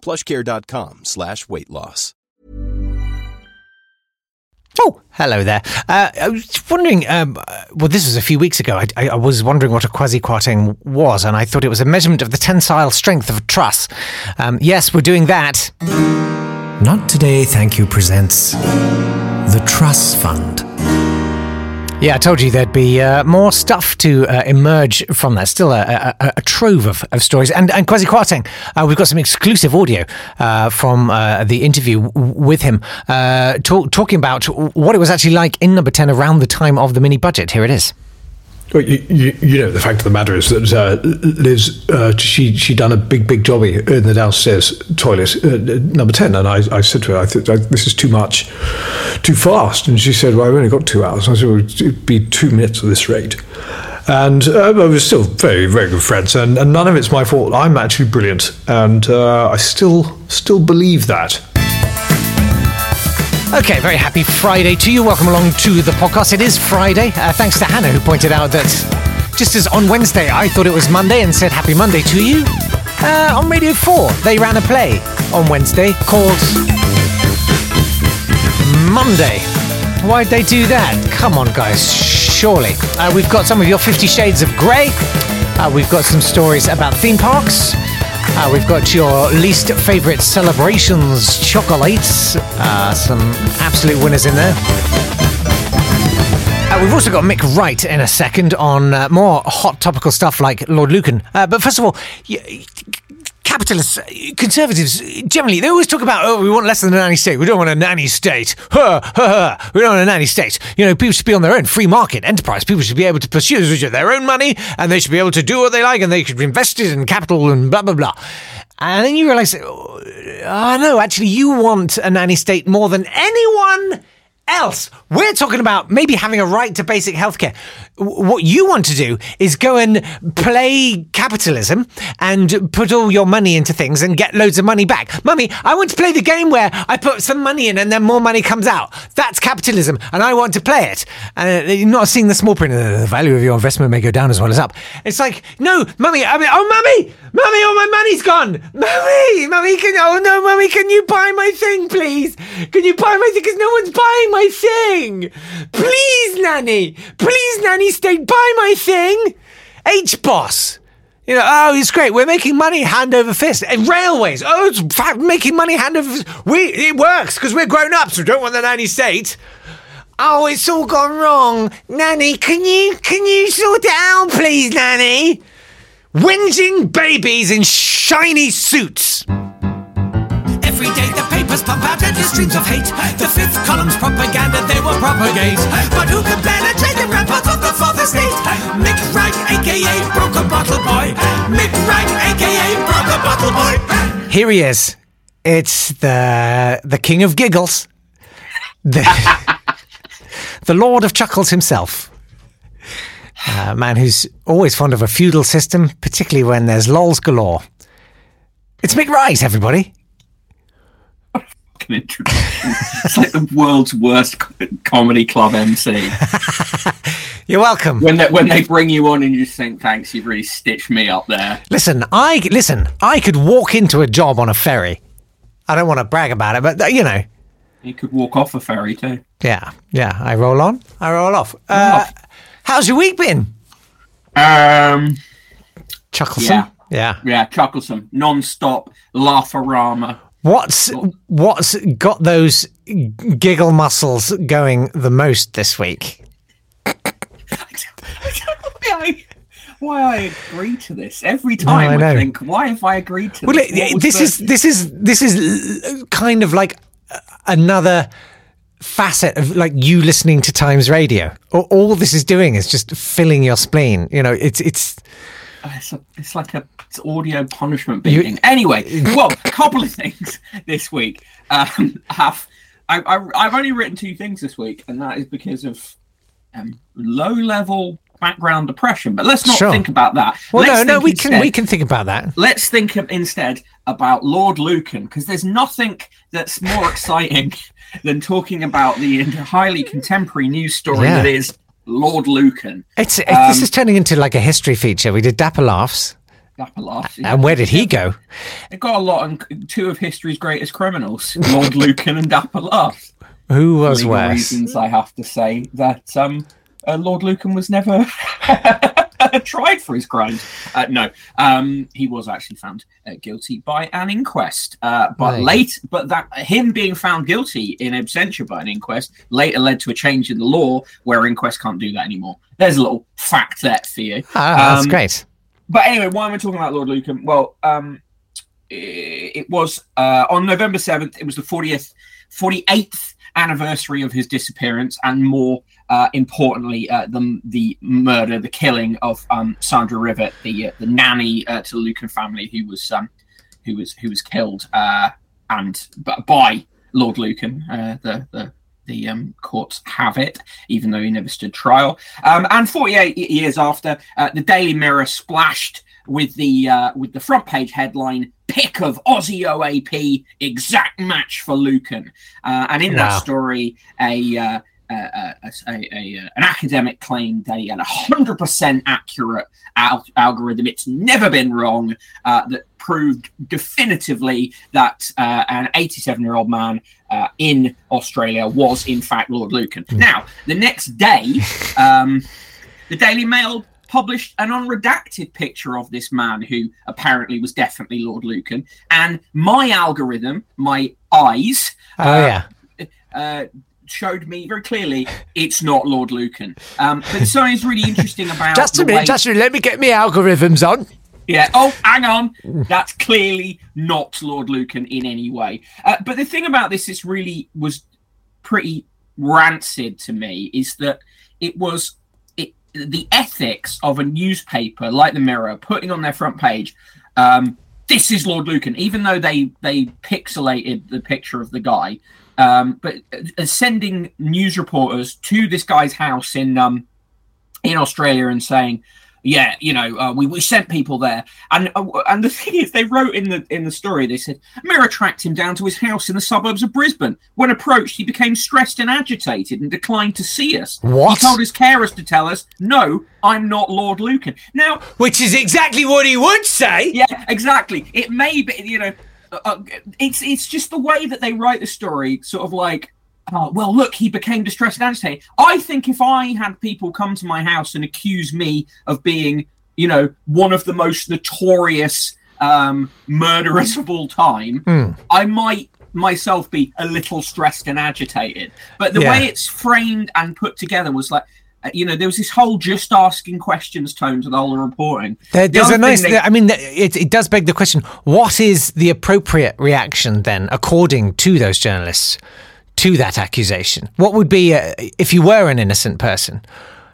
plushcare.com slash weight loss. Oh, hello there. Uh, I was wondering, um, uh, well, this was a few weeks ago. I, I, I was wondering what a quasi-quartang was, and I thought it was a measurement of the tensile strength of a truss. Um, yes, we're doing that. Not Today, Thank You presents The Truss Fund. Yeah, I told you there'd be uh, more stuff to uh, emerge from that. Still a, a, a trove of, of stories. And, and Kwasi Kwarteng, uh, we've got some exclusive audio uh, from uh, the interview w- with him, uh, talk, talking about what it was actually like in number 10 around the time of the mini budget. Here it is. Well, you, you, you know, the fact of the matter is that uh, Liz, uh, she she done a big, big jobby in the downstairs toilet, uh, number 10. And I, I said to her, I thought, this is too much, too fast. And she said, well, I've only got two hours. I said, well, it'd be two minutes at this rate. And uh, was still very, very good friends. And, and none of it's my fault. I'm actually brilliant. And uh, I still, still believe that. Okay, very happy Friday to you. Welcome along to the podcast. It is Friday. Uh, thanks to Hannah, who pointed out that just as on Wednesday I thought it was Monday and said Happy Monday to you, uh, on Radio 4 they ran a play on Wednesday called Monday. Why'd they do that? Come on, guys, surely. Uh, we've got some of your Fifty Shades of Grey. Uh, we've got some stories about theme parks. Uh, we've got your least favourite celebrations chocolates. Uh, some absolute winners in there. Uh, we've also got Mick Wright in a second on uh, more hot topical stuff like Lord Lucan. Uh, but first of all, y- capitalists, conservatives, generally, they always talk about, oh, we want less than a nanny state. We don't want a nanny state. We don't want a nanny state. You know, people should be on their own. Free market, enterprise. People should be able to pursue their own money and they should be able to do what they like and they should invest it in capital and blah, blah, blah. And then you realize, oh, ah, no, actually, you want a nanny state more than anyone else. We're talking about maybe having a right to basic healthcare. What you want to do is go and play capitalism and put all your money into things and get loads of money back. Mummy, I want to play the game where I put some money in and then more money comes out. That's capitalism and I want to play it. And uh, you're not seeing the small print. Uh, the value of your investment may go down as well as up. It's like, no, mummy, I mean, oh, mummy, mummy, all my money's gone. Mummy, mummy, can, oh no, mummy, can you buy my thing, please? Can you buy my thing? Because no one's buying my thing. Please, nanny, please, nanny, stay buy my thing. H boss. You know, oh, it's great. We're making money hand over fist. And railways. Oh, it's making money hand over fist. We, it works because we're grown ups. We don't want the nanny state. Oh, it's all gone wrong. Nanny, can you, can you sort it out, please, Nanny? Whinging babies in shiny suits. Every day the papers pump out endless streams of hate. The fifth column's propaganda they will propagate. But who can penetrate the ramparts of the fourth estate? Mick Wright, aka Broken Bottle Boy. Mick Wright, aka Broken Bottle Boy. Here he is. It's the the king of giggles, the the lord of chuckles himself. A man who's always fond of a feudal system, particularly when there's lols galore. It's Mick Wright, everybody. Fucking introduction. it's like the world's worst comedy club MC. You're welcome. When they, when they bring you on and you just think, thanks, you've really stitched me up there. Listen, I listen. I could walk into a job on a ferry. I don't want to brag about it, but uh, you know, You could walk off a ferry too. yeah, yeah. I roll on, I roll off. Uh, how's your week been? Um, Chucklesome. Yeah. Yeah. yeah, chucklesome, non-stop, laugharama. What's what's got those giggle muscles going the most this week? why I, why I agree to this every time. I I, know. think, why have I agreed to Well, this? it- this is this is this is kind of like another facet of like you listening to Times Radio. All, all this is doing is just filling your spleen. You know, it's it's It's, a, it's like a it's audio punishment beating. anyway, well, a couple of things this week. Um, have I, I, I've only written two things this week, and that is because of um, low level background depression. But let's not Sure. think about that. well, Let's no, no, we can we can think about that. Let's think of, instead about Lord Lucan because there's nothing that's more exciting than talking about the highly contemporary news story Yeah. that is Lord Lucan. It's, it's Um, this is turning into like a history feature. We did Dapper Laughs, Dapper laughs. and where did he go? It got a lot on two of history's greatest criminals, Lord Lucan and Dapper Laughs. Who was worse? reasons, I have to say that um, uh, Lord Lucan was never tried for his crimes. Uh, no, um, he was actually found uh, guilty by an inquest. Uh, but Right. late, but that him being found guilty in absentia by an inquest later led to a change in the law where inquests can't do that anymore. There's a little fact there for you. Ah, that's Um, great. but anyway, why am I talking about Lord Lucan? Well, um, i- it was uh, on November 7th, it was the 40th, 48th anniversary of his disappearance, and more uh, importantly, uh, the, the murder, the killing of um, Sandra Rivett, the uh, the nanny uh, to the Lucan family, who was um, who was who was killed uh, and by Lord Lucan, uh, the the the um, courts have it, even though he never stood trial. Um, and 48 years after, uh, the Daily Mirror splashed with the uh, with the front page headline "Pick of Aussie OAP exact match for Lucan," uh, and in that story, a uh, a, a, a, a, uh, an academic claimed that he had a hundred percent accurate al- algorithm. It's never been wrong. Uh, that proved definitively that uh, an 87 year old man uh, in Australia was in fact Lord Lucan. Now, the next day, um, the Daily Mail published an unredacted picture of this man who apparently was definitely Lord Lucan, and my algorithm, my eyes, Oh yeah. uh, showed me very clearly it's not Lord Lucan. Um, but something's really interesting about Just a minute, way- just a minute. Let me get my algorithms on. yeah. Oh, hang on. That's clearly not Lord Lucan in any way. Uh, but the thing about this is really was pretty rancid to me is that it was it the ethics of a newspaper like the Mirror putting on their front page. Um, this is Lord Lucan, even though they they pixelated the picture of the guy. Um, but uh, sending news reporters to this guy's house in um, in Australia and saying, "Yeah, you know, uh, we, we sent people there." And uh, and the thing is, they wrote in the in the story, they said Mirror tracked him down to his house in the suburbs of Brisbane. When approached, he became stressed and agitated and declined to see us. What? He told his carers to tell us, "No, I'm not Lord Lucan." Now, Which is exactly what he would say. yeah, exactly. It may be, you know, uh, uh, it's it's just the way that they write the story, sort of like, oh, well, look, he became distressed and agitated. I think if I had people come to my house and accuse me of being, you know, one of the most notorious um, murderers of all time, I might myself be a little stressed and agitated. But the Yeah. way it's framed and put together was like. Uh, You know, there was this whole just asking questions tone to the whole reporting. There, there's other a nice. they- I mean, it, it does beg the question: What is the appropriate reaction then, according to those journalists, to that accusation? What would be uh, if you were an innocent person?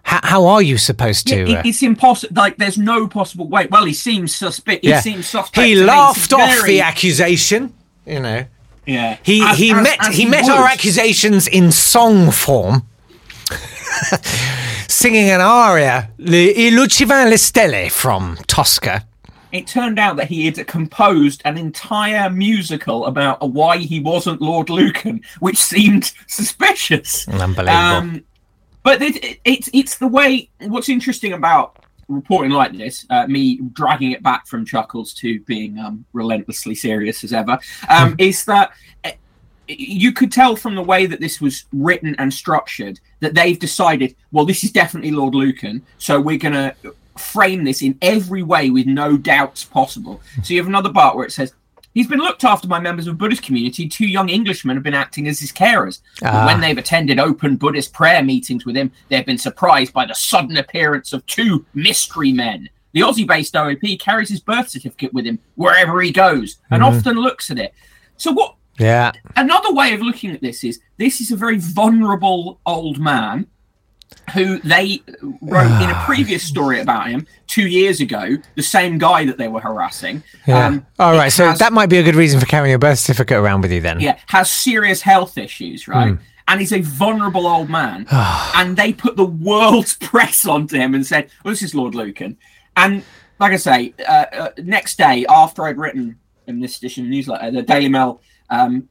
How, how are you supposed to? Yeah, uh, it, it's impossible. Like, there's no possible way. Well, he seems suspect. He yeah. seems suspect. He laughed off very- the accusation. You know, Yeah. he As- he as- met as he met our accusations in song form. Singing an aria, Le lucevan le Stelle from Tosca. It turned out that he had composed an entire musical about why he wasn't Lord Lucan, which seemed suspicious. Unbelievable. Um, but it, it, it's it's the way. What's interesting about reporting like this, uh, me dragging it back from chuckles to being um, relentlessly serious as ever, um, is that you could tell from the way that this was written and structured that they've decided, well, this is definitely Lord Lucan, so we're going to frame this in every way with no doubts possible. So you have another part where it says, He's been looked after by members of the Buddhist community. Two young Englishmen have been acting as his carers. Ah. When they've attended open Buddhist prayer meetings with him, they've been surprised by the sudden appearance of two mystery men. The Aussie based OAP carries his birth certificate with him wherever he goes and Mm-hmm. often looks at it. So, what Yeah. another way of looking at this is this is a very vulnerable old man who they wrote in a previous story about him two years ago, the same guy that they were harassing. Yeah. um, All right. So has- that might be a good reason for carrying a birth certificate around with you then. yeah, has serious health issues, right? Hmm. And he's a vulnerable old man. and they put the world's press onto him and said, well, this is Lord Lucan. And like I say, uh, uh, next day after I'd written in this edition of the newsletter, the Daily Mail um,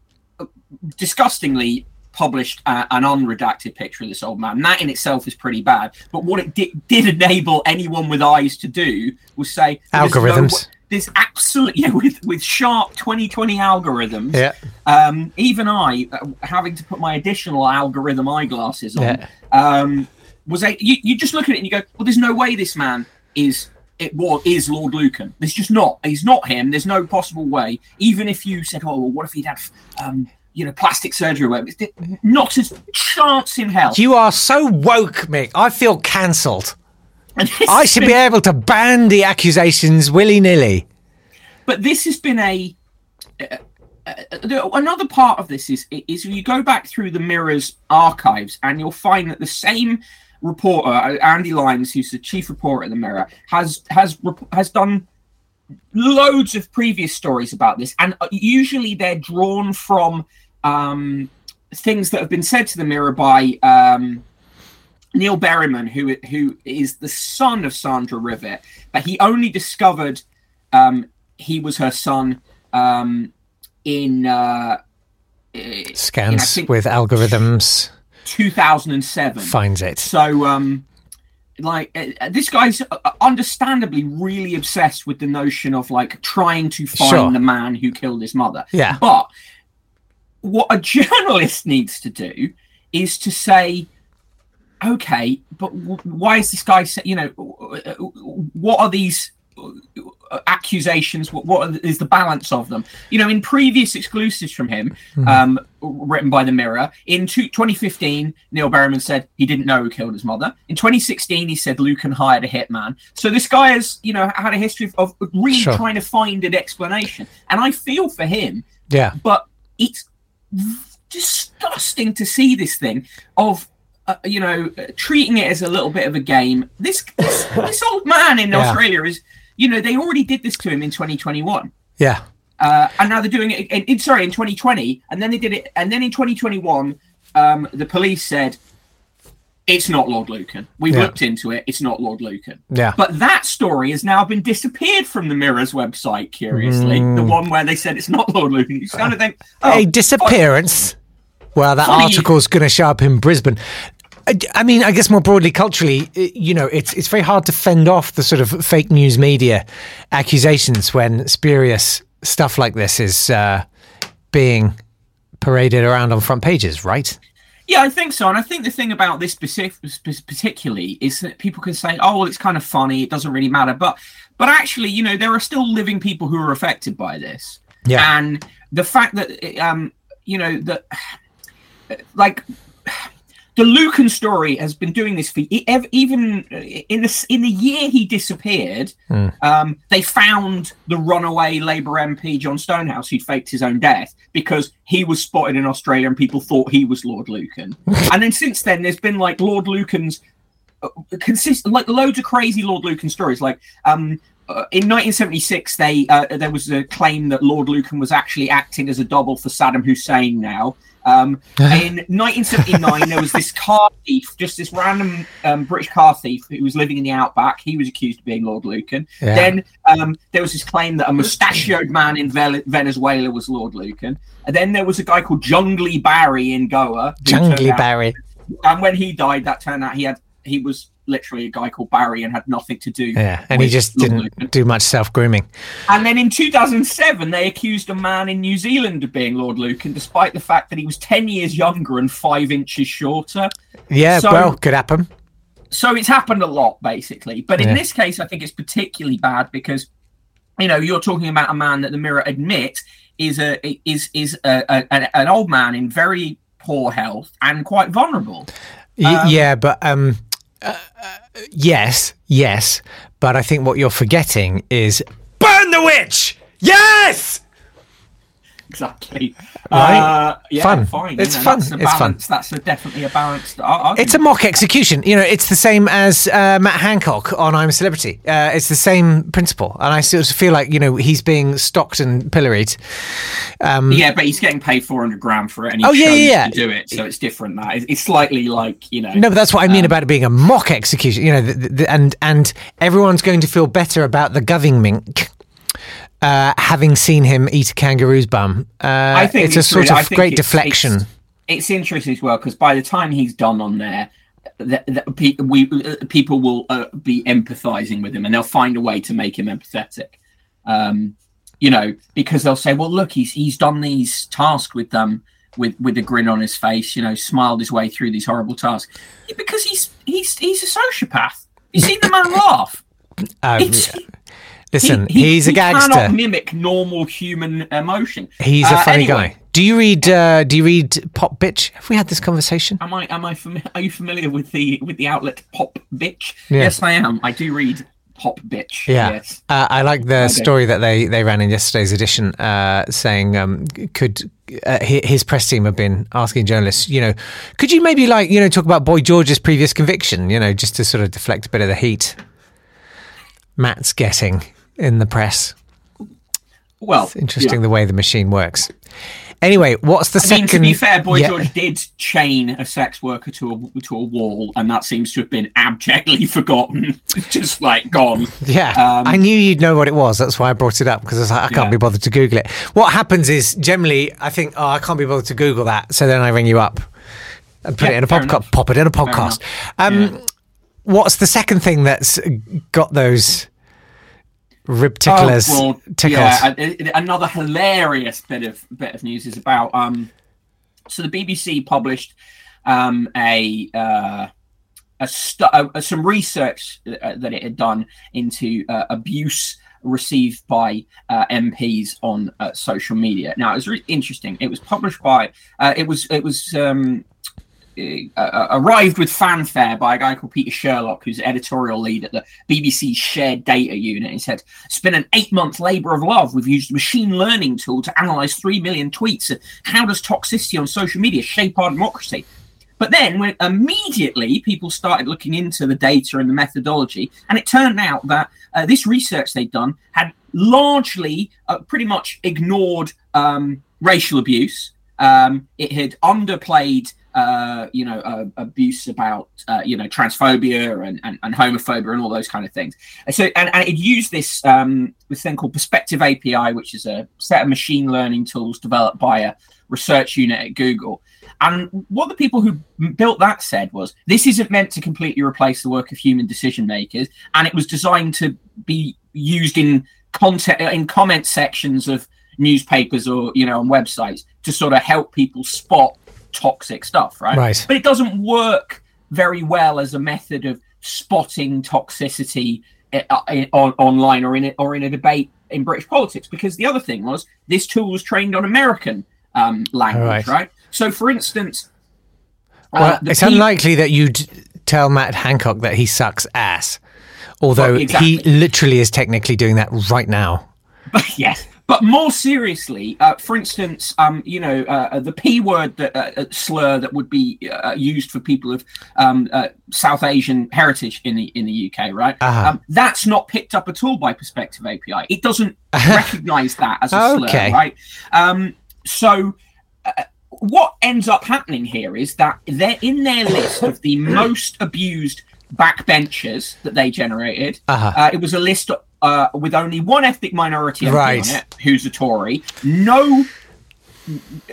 disgustingly published uh, an unredacted picture of this old man. And that in itself is pretty bad. But what it di- did enable anyone with eyes to do was say, "There's no Algorithms. There's absolutely yeah, with with sharp 2020 algorithms. Yeah. Um, even I, uh, having to put my additional algorithm eyeglasses on, Yeah. um, was a you, you just look at it and you go, well, there's no way this man is it was is Lord Lucan. There's just not. He's not him. There's no possible way. Even if you said, oh, well, what if he'd had um, you know, plastic surgery or whatever, it's not a chance in hell. You are so woke, Mick. I feel cancelled. I should been- be able to ban the accusations willy nilly. but this has been a uh, uh, the- another part of this is is you go back through the mirror's archives and you'll find that the same reporter uh, andy lines who's the chief reporter at the mirror has has has done loads of previous stories about this. And uh, usually they're drawn from um, things that have been said to the mirror by um, Neil Berriman, who who is the son of Sandra Rivett, but he only discovered um, he was her son um, in uh, eh, Scans think- with algorithms 2007. finds it. So, um, like, uh, this guy's uh, understandably really obsessed with the notion of like trying to find Sure. the man who killed his mother. Yeah. But what a journalist needs to do is to say, okay, but w- why is this guy, say, you know, uh, what are these uh, accusations? What, what is the balance of them? You know, in previous exclusives from him, um, written by the Mirror, in two, 2015, Neil Berriman said he didn't know who killed his mother. In 2016, he said Luke Lucan hired a hitman. So this guy has, you know, had a history of, of really Sure. trying to find an explanation, and I feel for him Yeah. but it's disgusting to see this thing of uh, you know treating it as a little bit of a game this this, this old man in Yeah. australia is you know they already did this to him in 2021 Yeah. uh, and now they're doing it in, in sorry in 2020 and then they did it and then in 2021 um, the police said it's not lord lucan we've Yeah. looked into it it's not lord lucan Yeah. but that story has now been disappeared from the mirror's website curiously the one where they said it's not lord lucan you kind of think oh, a disappearance. Well, that Funny- article's going to show up in Brisbane. I, I mean, I guess more broadly, culturally, you know, it's it's very hard to fend off the sort of fake news media accusations when spurious stuff like this is uh, being paraded around on front pages, right? Yeah, I think so. And I think the thing about this specific, particularly is that people can say, "Oh, well, it's kind of funny. It doesn't really matter." But, but actually, you know, there are still living people who are affected by this. Yeah. And the fact that, um, you know, that, like, the Lucan story has been doing this for even in the in the year he disappeared. Um, they found the runaway Labour MP John Stonehouse who'd faked his own death because he was spotted in Australia and people thought he was Lord Lucan. and then since then, there's been like Lord Lucan's uh, consist like loads of crazy Lord Lucan stories. Like um, uh, in 1976, they uh, there was a claim that Lord Lucan was actually acting as a double for Saddam Hussein. Now. Um, in 1979, there was this car thief, just this random um, British car thief who was living in the outback. He was accused of being Lord Lucan. Yeah. Then um, there was this claim that a mustachioed man in Vel- Venezuela was Lord Lucan. And then there was a guy called Jungly Barry in Goa. Jungly out- Barry. And when he died, that turned out he had he was literally a guy called Barry and had nothing to do. Yeah, and he just didn't do much self grooming. And then in 2007, they accused a man in New Zealand of being Lord Lucan, despite the fact that he was 10 years younger and five inches shorter. Yeah, So- well, could happen. so it's happened a lot basically but in Yeah. this case i think it's particularly bad because you know, you're talking about a man that the Mirror admit is a is is a, a, an old man in very poor health and quite vulnerable. Y- yeah, but um, uh, yes, yes, but I think what you're forgetting is burn the witch. Yes. Exactly. Right? Uh, yeah, Fun. Fine. It's you know, fun. It's fun. balance- That's a, definitely a balanced. argument. It's a mock execution. You know, it's the same as uh, Matt Hancock on I'm a Celebrity. Uh, it's the same principle, and I sort of feel like you know he's being stocked and pilloried. Um, Yeah, but he's getting paid 400 grand for it, and he Oh, yeah, yeah, do it, so it's different. That it's, it's slightly like you know. No, but that's what I mean Um, about it being a mock execution. You know, the, the, and and everyone's going to feel better about the goving mink. Uh, having seen him eat a kangaroo's bum, uh, I think it's a sort really- of great it's- deflection. It's, it's interesting as well because by the time he's done on there, the, the, pe- we uh, people will uh, be empathizing with him, and they'll find a way to make him empathetic. Um, you know, because they'll say, "Well, look, he's he's done these tasks with them." With, with a grin on his face, you know, smiled his way through these horrible tasks because he's he's he's a sociopath. You seen the man laugh? Uh, It's, listen, he- he- he's a he gangster. Cannot mimic normal human emotion. He's a Uh, funny anyway, guy. Do you read? Uh, do you read Popbitch? Have we had this conversation? Am I am I fami- are you familiar with the with the outlet Pop Bitch? Yeah. Yes, I am. I do read Popbitch. Yeah, Yes. uh, I like the Okay. story that they, they ran in yesterday's edition, uh, saying um, could uh, his press team have been asking journalists, you know, could you maybe like you know talk about Boy George's previous conviction, you know, just to sort of deflect a bit of the heat Matt's getting in the press. Well, It's interesting yeah. the way the machine works. Anyway, what's the I second? mean, to be fair, Boy Yeah. George did chain a sex worker to a to a wall, and that seems to have been abjectly forgotten, just like gone. Yeah, Um, I knew you'd know what it was. That's why I brought it up because I was like, I can't Yeah. be bothered to Google it. What happens is generally, I think, oh, I can't be bothered to Google that. So then I ring you up and put Yeah, it in a podcast. Pop it in a podcast. Um. What's the second thing that's got those rib ticklers Oh, well? Yeah, another hilarious bit of bit of news is about um. So the BBC published um a uh a, stu- uh, some research uh, that it had done into uh, abuse received by uh, MPs on uh, social media. Now it was really interesting. It was published by uh, it was it was um, uh, uh, arrived with fanfare by a guy called Peter Sherlock, who's editorial lead at the BBC's shared data unit. He said, It's been an eight month labor of love. We've used a machine learning tool to analyze 3 million tweets. How does toxicity on social media shape our democracy? But then, when immediately people started looking into the data and the methodology, and it turned out that uh, this research they'd done had largely, uh, pretty much ignored um, racial abuse. Um, it had underplayed, uh, you know, uh, abuse about, uh, you know, transphobia and, and, and homophobia and all those kind of things. And So, and, and it used this um, this thing called Perspective API, which is a set of machine learning tools developed by a research unit at Google. And what the people who built that said was this isn't meant to completely replace the work of human decision makers, and it was designed to be used in content in comment sections of newspapers or you know on websites to sort of help people spot toxic stuff, right? Right. But it doesn't work very well as a method of spotting toxicity uh, uh, on, online or in a, or in a debate in British politics. Because the other thing was this tool was trained on American um, language, Right. right. So, for instance, uh, well, the it's unlikely that you'd tell Matt Hancock that he sucks ass, although Well, exactly. he literally is technically doing that right now. But yes, but more seriously, uh, for instance, um, you know, uh, the p word that uh, uh, slur that would be uh, used for people of um, uh, South Asian heritage in the in the UK, right? Uh-huh. Um, that's not picked up at all by Perspective API. It doesn't recognise that as a Okay. slur, right? Um, so. Uh, what ends up happening here is that they're in their list of the most abused backbenchers that they generated. Uh-huh. Uh, it was a list uh, with only one ethnic minority Right. on it, who's a Tory. No,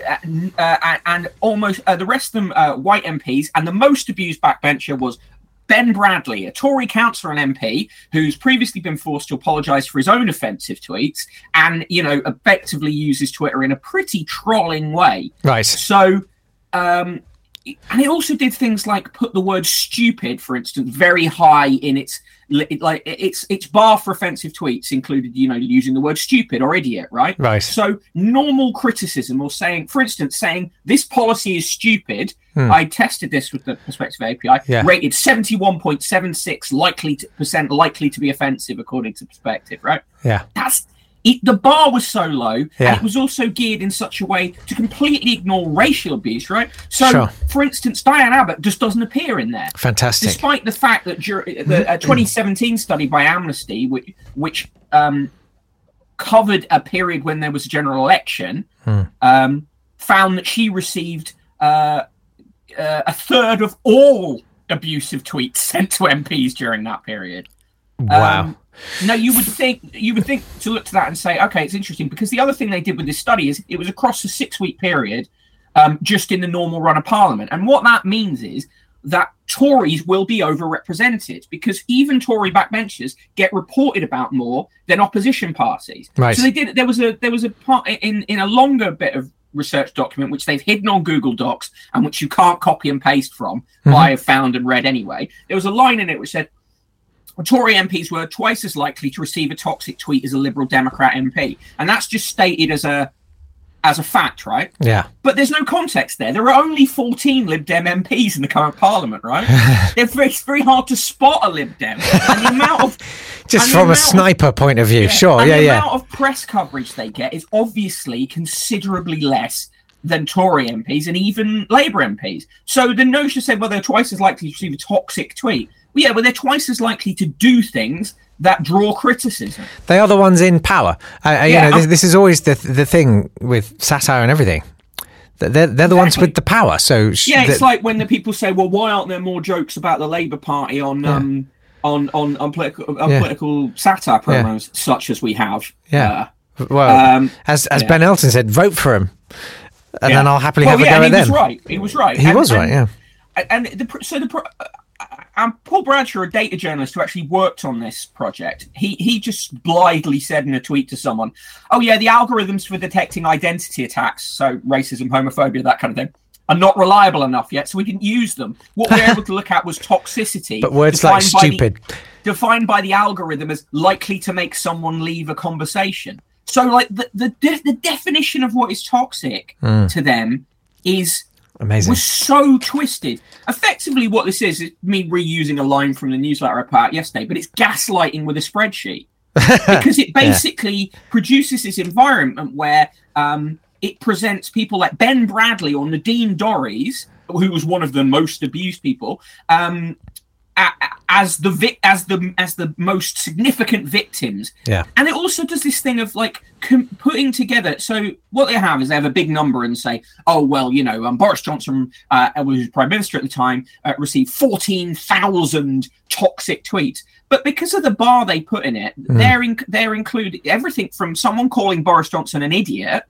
uh, uh, and almost uh, the rest of them uh, white MPs, and the most abused backbencher was Ben Bradley, a Tory councillor and MP who's previously been forced to apologise for his own offensive tweets, and you know effectively uses Twitter in a pretty trolling way. Right. So, um, and it also did things like put the word stupid, for instance, very high in its like its its bar for offensive tweets included, you know, using the word stupid or idiot, right? Right. So normal criticism or saying, for instance, saying this policy is stupid. Hmm. I tested this with the Perspective API. Yeah. Rated seventy one point seven six likely to, percent likely to be offensive according to Perspective, right? Yeah. that's it, the bar was so low Yeah. and it was also geared in such a way to completely ignore racial abuse right so Sure. for instance diane abbott just doesn't appear in there Fantastic. despite the fact that dur- the a 2017 study by amnesty which, which um, covered a period when there was a general election um, found that she received uh, uh, a third of all abusive tweets sent to mps during that period wow. um, no, you would think you would think to look to that and say, okay, it's interesting because the other thing they did with this study is it was across a six-week period, um, just in the normal run of Parliament, and what that means is that Tories will be overrepresented because even Tory backbenchers get reported about more than opposition parties. Right. So they did. There was a there was a part in in a longer bit of research document which they've hidden on Google Docs and which you can't copy and paste from. I have found and read anyway. There was a line in it which said Tory MPs were twice as likely to receive a toxic tweet as a Liberal Democrat MP, and that's just stated as a as a fact, right? yeah. But there's no context there. There are only 14 Lib Dem MPs in the current Parliament, right? They're very, it's very hard to spot a Lib Dem, and the amount of Just from a amount of- sniper point of view. Sure. and Yeah. the Yeah. amount of press coverage they get is obviously considerably less than Tory MPs and even Labour MPs. So the notion said, well, they're twice as likely to receive a toxic tweet. Yeah, well, they're twice as likely to do things that draw criticism. They are the ones in power. Uh, Yeah, you know, this, this is always the the thing with satire and everything. They're, they're the ones with the power. So sh- Yeah, it's the- like when the people say, well, why aren't there more jokes about the Labour Party on um, on on on political on Yeah. political satire programs such as we have? Yeah. Uh, well, um, as as yeah. Ben Elton said, vote for him, and yeah. then I'll happily well, have yeah, a go at he them. was right. He was right. He And- was right. Yeah. and the so the pro- and Paul Bradshaw, a data journalist who actually worked on this project, he he just blithely said in a tweet to someone, "Oh yeah, the algorithms for detecting identity attacks, so racism, homophobia, that kind of thing." Are not reliable enough yet, so we didn't use them. What we were able to look at was toxicity. But words like by the- stupid. defined by the algorithm as likely to make someone leave a conversation. So, like the the, de- the definition of what is toxic Hmm. to them is Amazing. was so twisted. Effectively, what this is is me reusing a line from the newsletter I put out yesterday, but it's gaslighting with a spreadsheet because it basically produces this environment where um, it presents people like Ben Bradley or Nadine Dorries, who was one of the most abused people, um, as the vic- as the as the most significant victims Yeah. and it also does this thing of like com- putting together. So what they have is they have a big number and say, "Oh well, you know, um, Boris Johnson, uh, was prime minister at the time, uh, received fourteen thousand toxic tweets." But because of the bar they put in it, they're in- they're including everything from someone calling Boris Johnson an idiot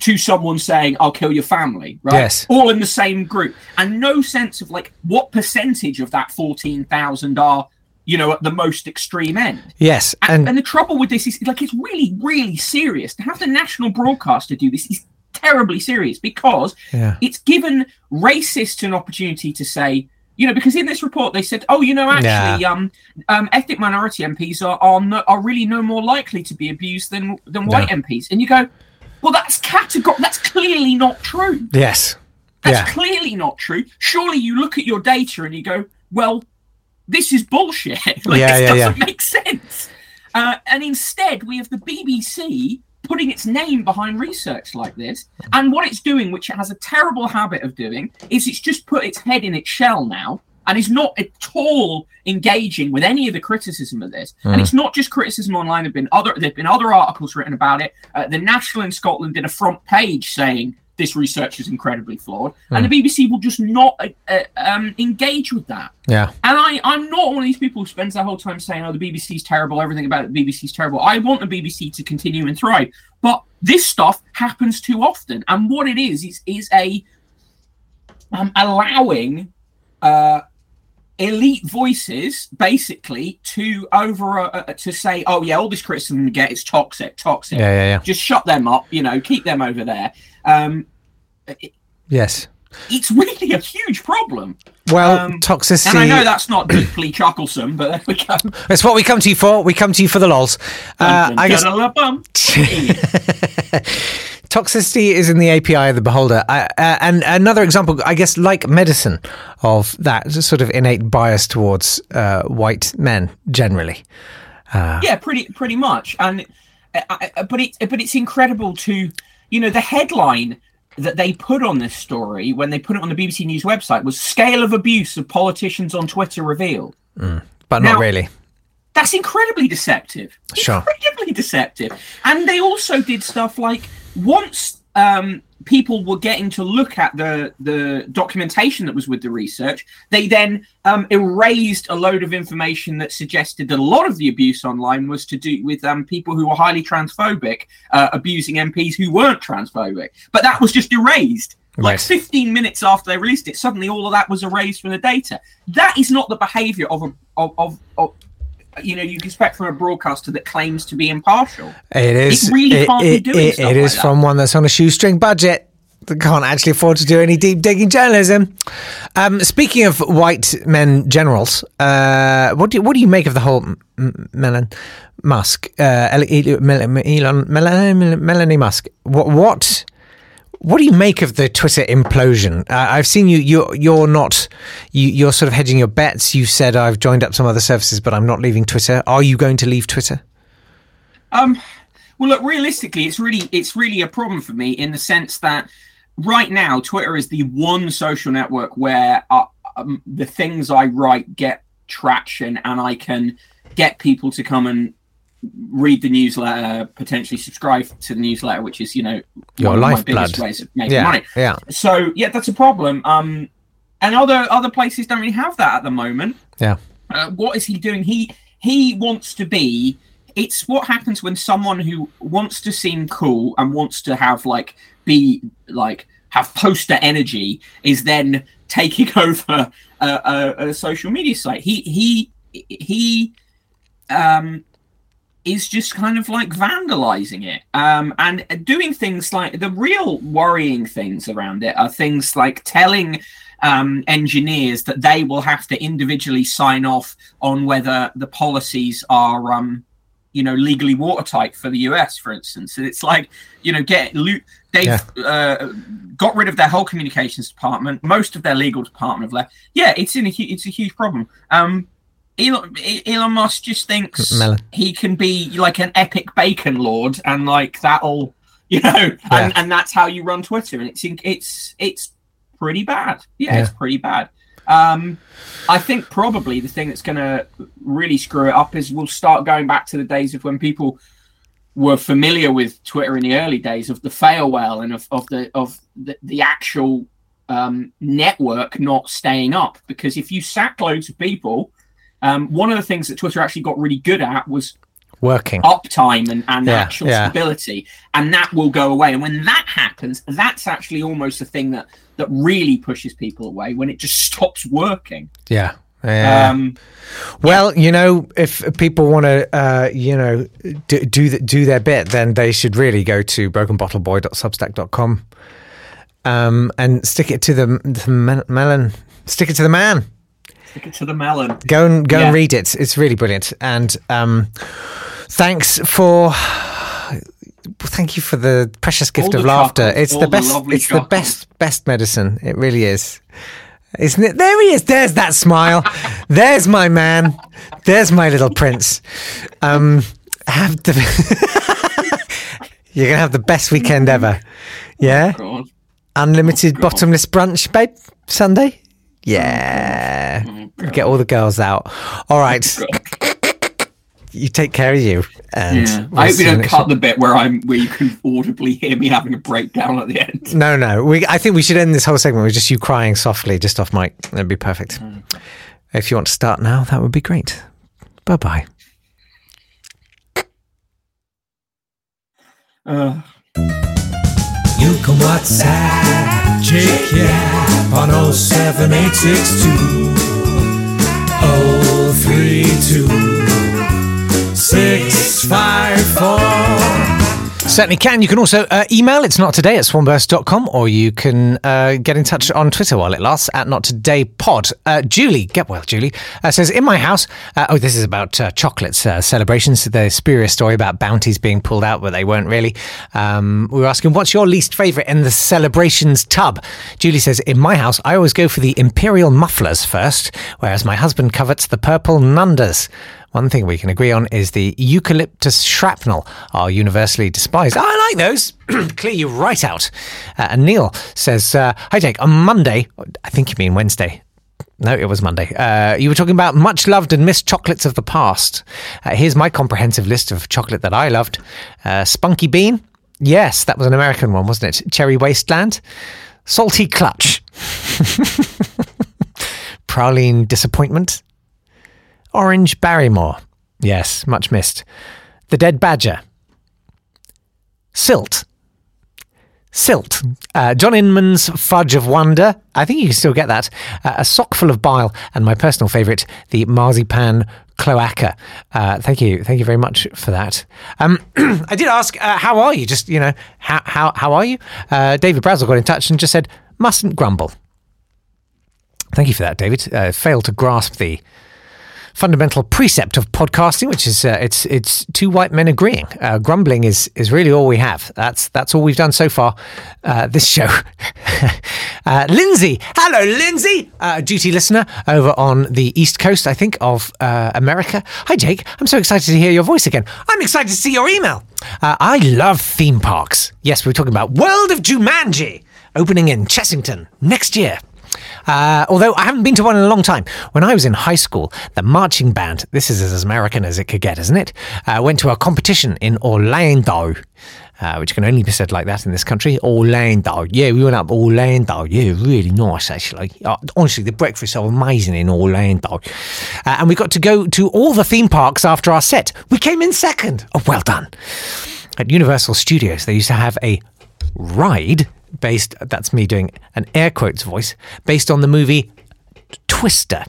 to someone saying, "I'll kill your family," right? Yes. all in the same group, and no sense of like what percentage of that fourteen thousand are. You know, at the most extreme end. Yes, And, and and the trouble with this is like it's really, really serious. To have the national broadcaster do this is terribly serious because Yeah. it's given racists an opportunity to say, you know, because in this report they said, oh, you know, actually, um, um, ethnic minority MPs are are, no, are really no more likely to be abused than than white MPs, and you go, well, that's categor- that's clearly not true. yes, That's yeah, clearly not true. Surely you look at your data and you go, well, this is bullshit. like, Yeah, this yeah, yeah. doesn't make sense. Uh, and instead, we have the BBC putting its name behind research like this. And what it's doing, which it has a terrible habit of doing, is it's just put its head in its shell now and is not at all engaging with any of the criticism of this. Hmm. And it's not just criticism online. There've been other there've been other articles written about it. Uh, the National in Scotland did a front page saying this research is incredibly flawed, and Hmm. the BBC will just not uh, uh, um, engage with that. yeah. And I, I'm not one of these people who spends their whole time saying, "Oh, the BBC's terrible. Everything about the BBC's terrible." I want the BBC to continue and thrive, but this stuff happens too often. And what it is is is a um, allowing uh, elite voices basically to over uh, uh, to say, "Oh yeah, all this criticism we get is toxic, toxic." Yeah, yeah, yeah. Just shut them up. You know, keep them over there. Um, it- Yes. it's really a huge problem. Well, Um, toxicity. And I know that's not deeply chucklesome, but there we go. That's what we come to you for. We come to you for the lols. Uh, I guess Dun-dun-dun-dun. toxicity is in the API of the beholder. I, uh, and another example, I guess, like medicine, of that sort of innate bias towards uh, white men generally. Uh, yeah, pretty pretty much. And I, I, but it but it's incredible to you know the headline that they put on this story when they put it on the BBC News website was "Scale of Abuse of Politicians on Twitter Revealed." Mm, but Now- not really. That's incredibly deceptive. Sure. Incredibly deceptive. And they also did stuff like once um, people were getting to look at the the documentation that was with the research, they then um, erased a load of information that suggested that a lot of the abuse online was to do with um, people who were highly transphobic uh, abusing MPs who weren't transphobic. But that was just erased. Like Right. 15 minutes after they released it, suddenly all of that was erased from the data. That is not the behavior of a of, of, of you know you expect from a broadcaster that claims to be impartial. It is. It really can't be doing it- it is like that. from one that's on a shoestring budget that can't actually afford to do any deep digging journalism. Um, speaking of white men generals, uh, what do you, what do you make of the whole Melon Musk, uh, El- El- Mel- Elon Melanie, Melanie Musk? What what? What do you make of the Twitter implosion? Uh, I've seen you. You're you're not. You, you're sort of hedging your bets. You said I've joined up some other services, but I'm not leaving Twitter. Are you going to leave Twitter? Um, well, look, realistically, it's really it's really a problem for me in the sense that right now Twitter is the one social network where uh, um, the things I write get traction, and I can get people to come and read the newsletter, potentially subscribe to the newsletter, which is you know Your one of my lifeblood. biggest ways of making Yeah, money. yeah. So yeah, that's a problem. Um, and other other places don't really have that at the moment. Yeah. Uh, what is he doing? He he wants to be. It's what happens when someone who wants to seem cool and wants to have like be like have poster energy is then taking over a, a, a social media site. He he he um is just kind of like vandalizing it. Um, and doing things like the real worrying things around it are things like telling um, engineers that they will have to individually sign off on whether the policies are um, you know legally watertight for the us for instance. And it's like you know get loot they've uh, got rid of their whole communications department. Most of their legal department have left. Yeah it's in a hu- it's a huge problem. Um Elon, Elon Musk just thinks Melon. he can be like an epic bacon lord, and like that'll, you know, and, Yeah. and that's how you run Twitter, and it's it's it's pretty bad. Yeah, it's pretty bad. Um, I think probably the thing that's going to really screw it up is we'll start going back to the days of when people were familiar with Twitter in the early days of the fail whale and of, of the of the, the actual um, network not staying up. Because if you sack loads of people, um, one of the things that Twitter actually got really good at was Working. uptime and, and Yeah, actual yeah. stability, and that will go away. And when that happens, that's actually almost the thing that that really pushes people away when it just stops working. Yeah. Yeah. Um, well, you know, if people want to, uh, you know, do do, th- do their bit, then they should really go to brokenbottleboy.substack.com um, and stick it to the, the melon. Stick it to the man. Stick it to the melon. Go and go Yeah. and read it. It's really brilliant. And um, thanks for. Thank you for the precious gift All of laughter. It's the the best. lovely it's the best best medicine. It really is. Isn't it? There he is. There's that smile. There's my man. There's my little prince. Um, have the. You're gonna have the best weekend ever. Yeah. God. Unlimited Oh, bottomless brunch, babe. Sunday. Yeah. Get all the girls out. All right. You take care of you. And Yeah. we'll I hope you don't cut week. the bit where I'm where you can audibly hear me having a breakdown at the end. No, no. We, I think we should end this whole segment with just you crying softly, just off mic. That'd be perfect. Mm. If you want to start now, that would be great. Bye bye. Uh, You can WhatsApp Jake Yapp on 07862 032 654 Certainly can. You can also uh, email. It's not today at swanburst.com or you can uh, get in touch on Twitter while it lasts at not today pod. Uh, Julie, get well, Julie, uh, says, in my house, uh, oh, this is about uh, chocolates celebrations. The spurious story about bounties being pulled out, but they weren't really. Um, we were asking, what's your least favourite in the celebrations tub? Julie says, in my house, I always go for the imperial mufflers first, whereas my husband covets the purple nundas. One thing we can agree on is the eucalyptus shrapnel are universally despised. I like those. Clear you right out. Uh, and Neil says, uh, Hi, Jake. On Monday, I think you mean Wednesday. No, it was Monday. Uh, you were talking about much loved and missed chocolates of the past. Uh, here's my comprehensive list of chocolate that I loved uh, Spunky Bean. Yes, that was an American one, wasn't it? Cherry Wasteland. Salty Clutch. Praline Disappointment. Orange Barrymore. Yes, much missed. The Dead Badger. Silt. Silt. Uh, John Inman's Fudge of Wonder. I think you can still get that. Uh, a sock full of bile. And my personal favourite, the Marzipan Cloaca. Uh, thank you. Thank you very much for that. Um, I did ask, uh, how are you? Just, you know, how, how, how are you? Uh, David Brazel got in touch and just said, mustn't grumble. Thank you for that, David. Uh, failed to grasp the fundamental precept of podcasting, which is uh, it's it's two white men agreeing. Uh, grumbling is is really all we have. That's that's all we've done so far. Uh, this show. uh, Lindsay, hello, Lindsay, uh, duty listener over on the east coast, I think, of uh, America. Hi, Jake. I'm so excited to hear your voice again. I'm excited to see your email. I love theme parks. Yes, we're talking about World of Jumanji opening in Chessington next year. Uh, although I haven't been to one in a long time. When I was in high school, the marching band, this is as American as it could get, isn't it? Uh, went to a competition in Orlando. Uh, which can only be said like that in this country. Orlando. Yeah, we went up Orlando. Yeah, really nice, actually. Uh, honestly, the breakfasts are amazing in Orlando. Uh, and we got to go to all the theme parks after our set. We came in second. Oh, well done. At Universal Studios, they used to have a ride based, that's me doing an air quotes voice, based on the movie Twister.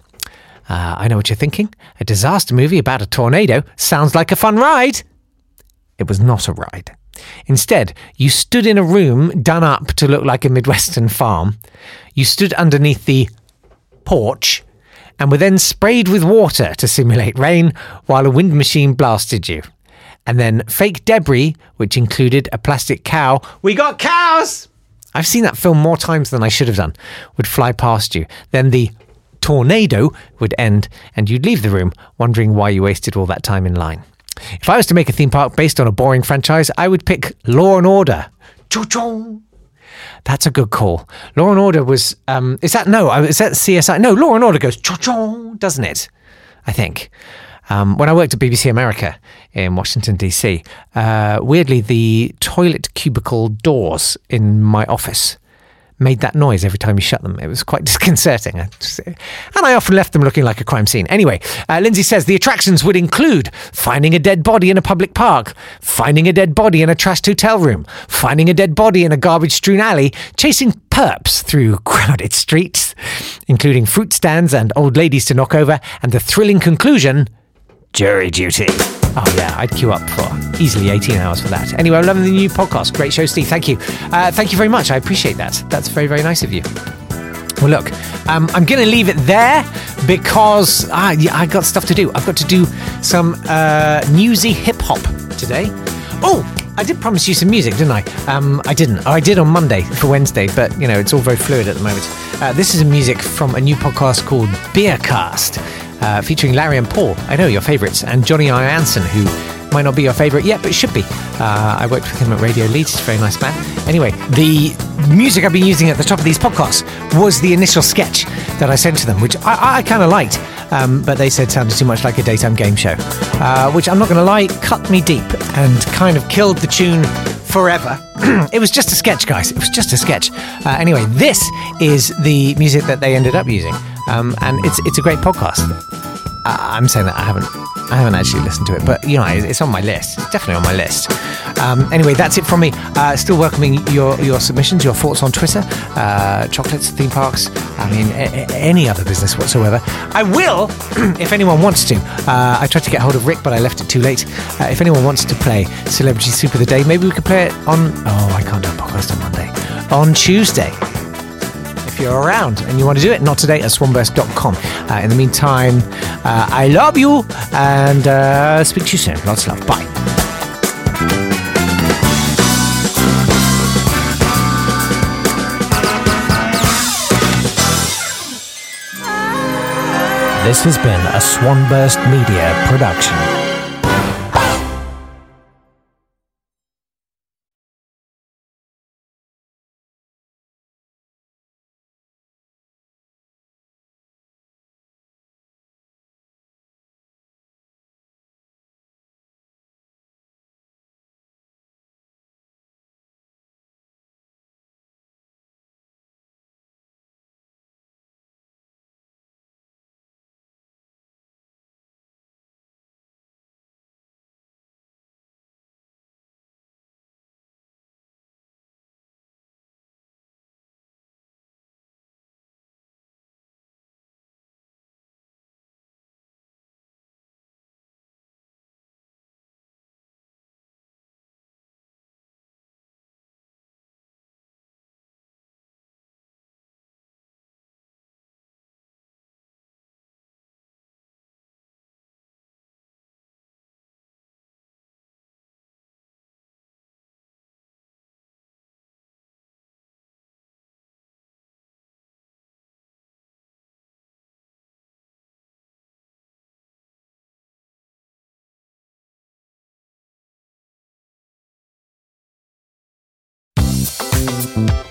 Uh, I know what you're thinking. A disaster movie about a tornado sounds like a fun ride. It was not a ride. Instead, you stood in a room done up to look like a Midwestern farm. You stood underneath the porch and were then sprayed with water to simulate rain while a wind machine blasted you. And then fake debris, which included a plastic cow. We got cows! I've seen that film more times than I should have done, would fly past you. Then the tornado would end, and you'd leave the room wondering why you wasted all that time in line. If I was to make a theme park based on a boring franchise, I would pick Law and Order. Choo-choo. That's a good call. Law and Order was, um, is that, no, is that CSI? No, Law and Order goes choo-choo, doesn't it? I think. Um, when I worked at BBC America in Washington, D.C., uh, weirdly, the toilet cubicle doors in my office made that noise every time you shut them. It was quite disconcerting. And I often left them looking like a crime scene. Anyway, uh, Lindsay says the attractions would include finding a dead body in a public park, finding a dead body in a trashed hotel room, finding a dead body in a garbage strewn alley, chasing perps through crowded streets, including fruit stands and old ladies to knock over, and the thrilling conclusion jury duty. Oh, yeah, I'd queue up for easily 18 hours for that. Anyway, I'm loving the new podcast. Great show, Steve. Thank you. Uh, thank you very much. I appreciate that. That's very, very nice of you. Well, look, um, I'm going to leave it there because ah, yeah, I got stuff to do. I've got to do some uh, newsy hip hop today. Oh, I did promise you some music, didn't I? Um, I didn't. Oh, I did on Monday for Wednesday, but you know it's all very fluid at the moment. Uh, this is music from a new podcast called Beercast uh, featuring Larry and Paul. I know your favourites, and Johnny I'Anson, who might not be your favourite yet, but should be. Uh, I worked with him at Radio Leeds. He's a very nice man. Anyway, the music I've been using at the top of these podcasts was the initial sketch that I sent to them, which I, I kind of liked, um, but they said sounded too much like a daytime game show, uh, which I'm not going to lie, cut me deep and kind of killed the tune forever. it was just a sketch, guys. It was just a sketch. Uh, anyway, this is the music that they ended up using, um, and it's it's a great podcast. Uh, I'm saying that I haven't I haven't actually listened to it, but you know it's on my list. It's definitely on my list. Um, anyway, that's it from me. Uh, still welcoming your, your submissions, your thoughts on Twitter, uh, chocolates, theme parks, I mean, a- a- any other business whatsoever. I will, if anyone wants to. Uh, I tried to get hold of Rick, but I left it too late. Uh, if anyone wants to play Celebrity Soup of the Day, maybe we could play it on. Oh, I can't do a podcast on Monday. On Tuesday you're around and you want to do it, not today at swanburst.com. Uh, in the meantime, uh, I love you and uh, speak to you soon. Lots of love. Bye. This has been a Swanburst Media production. Cool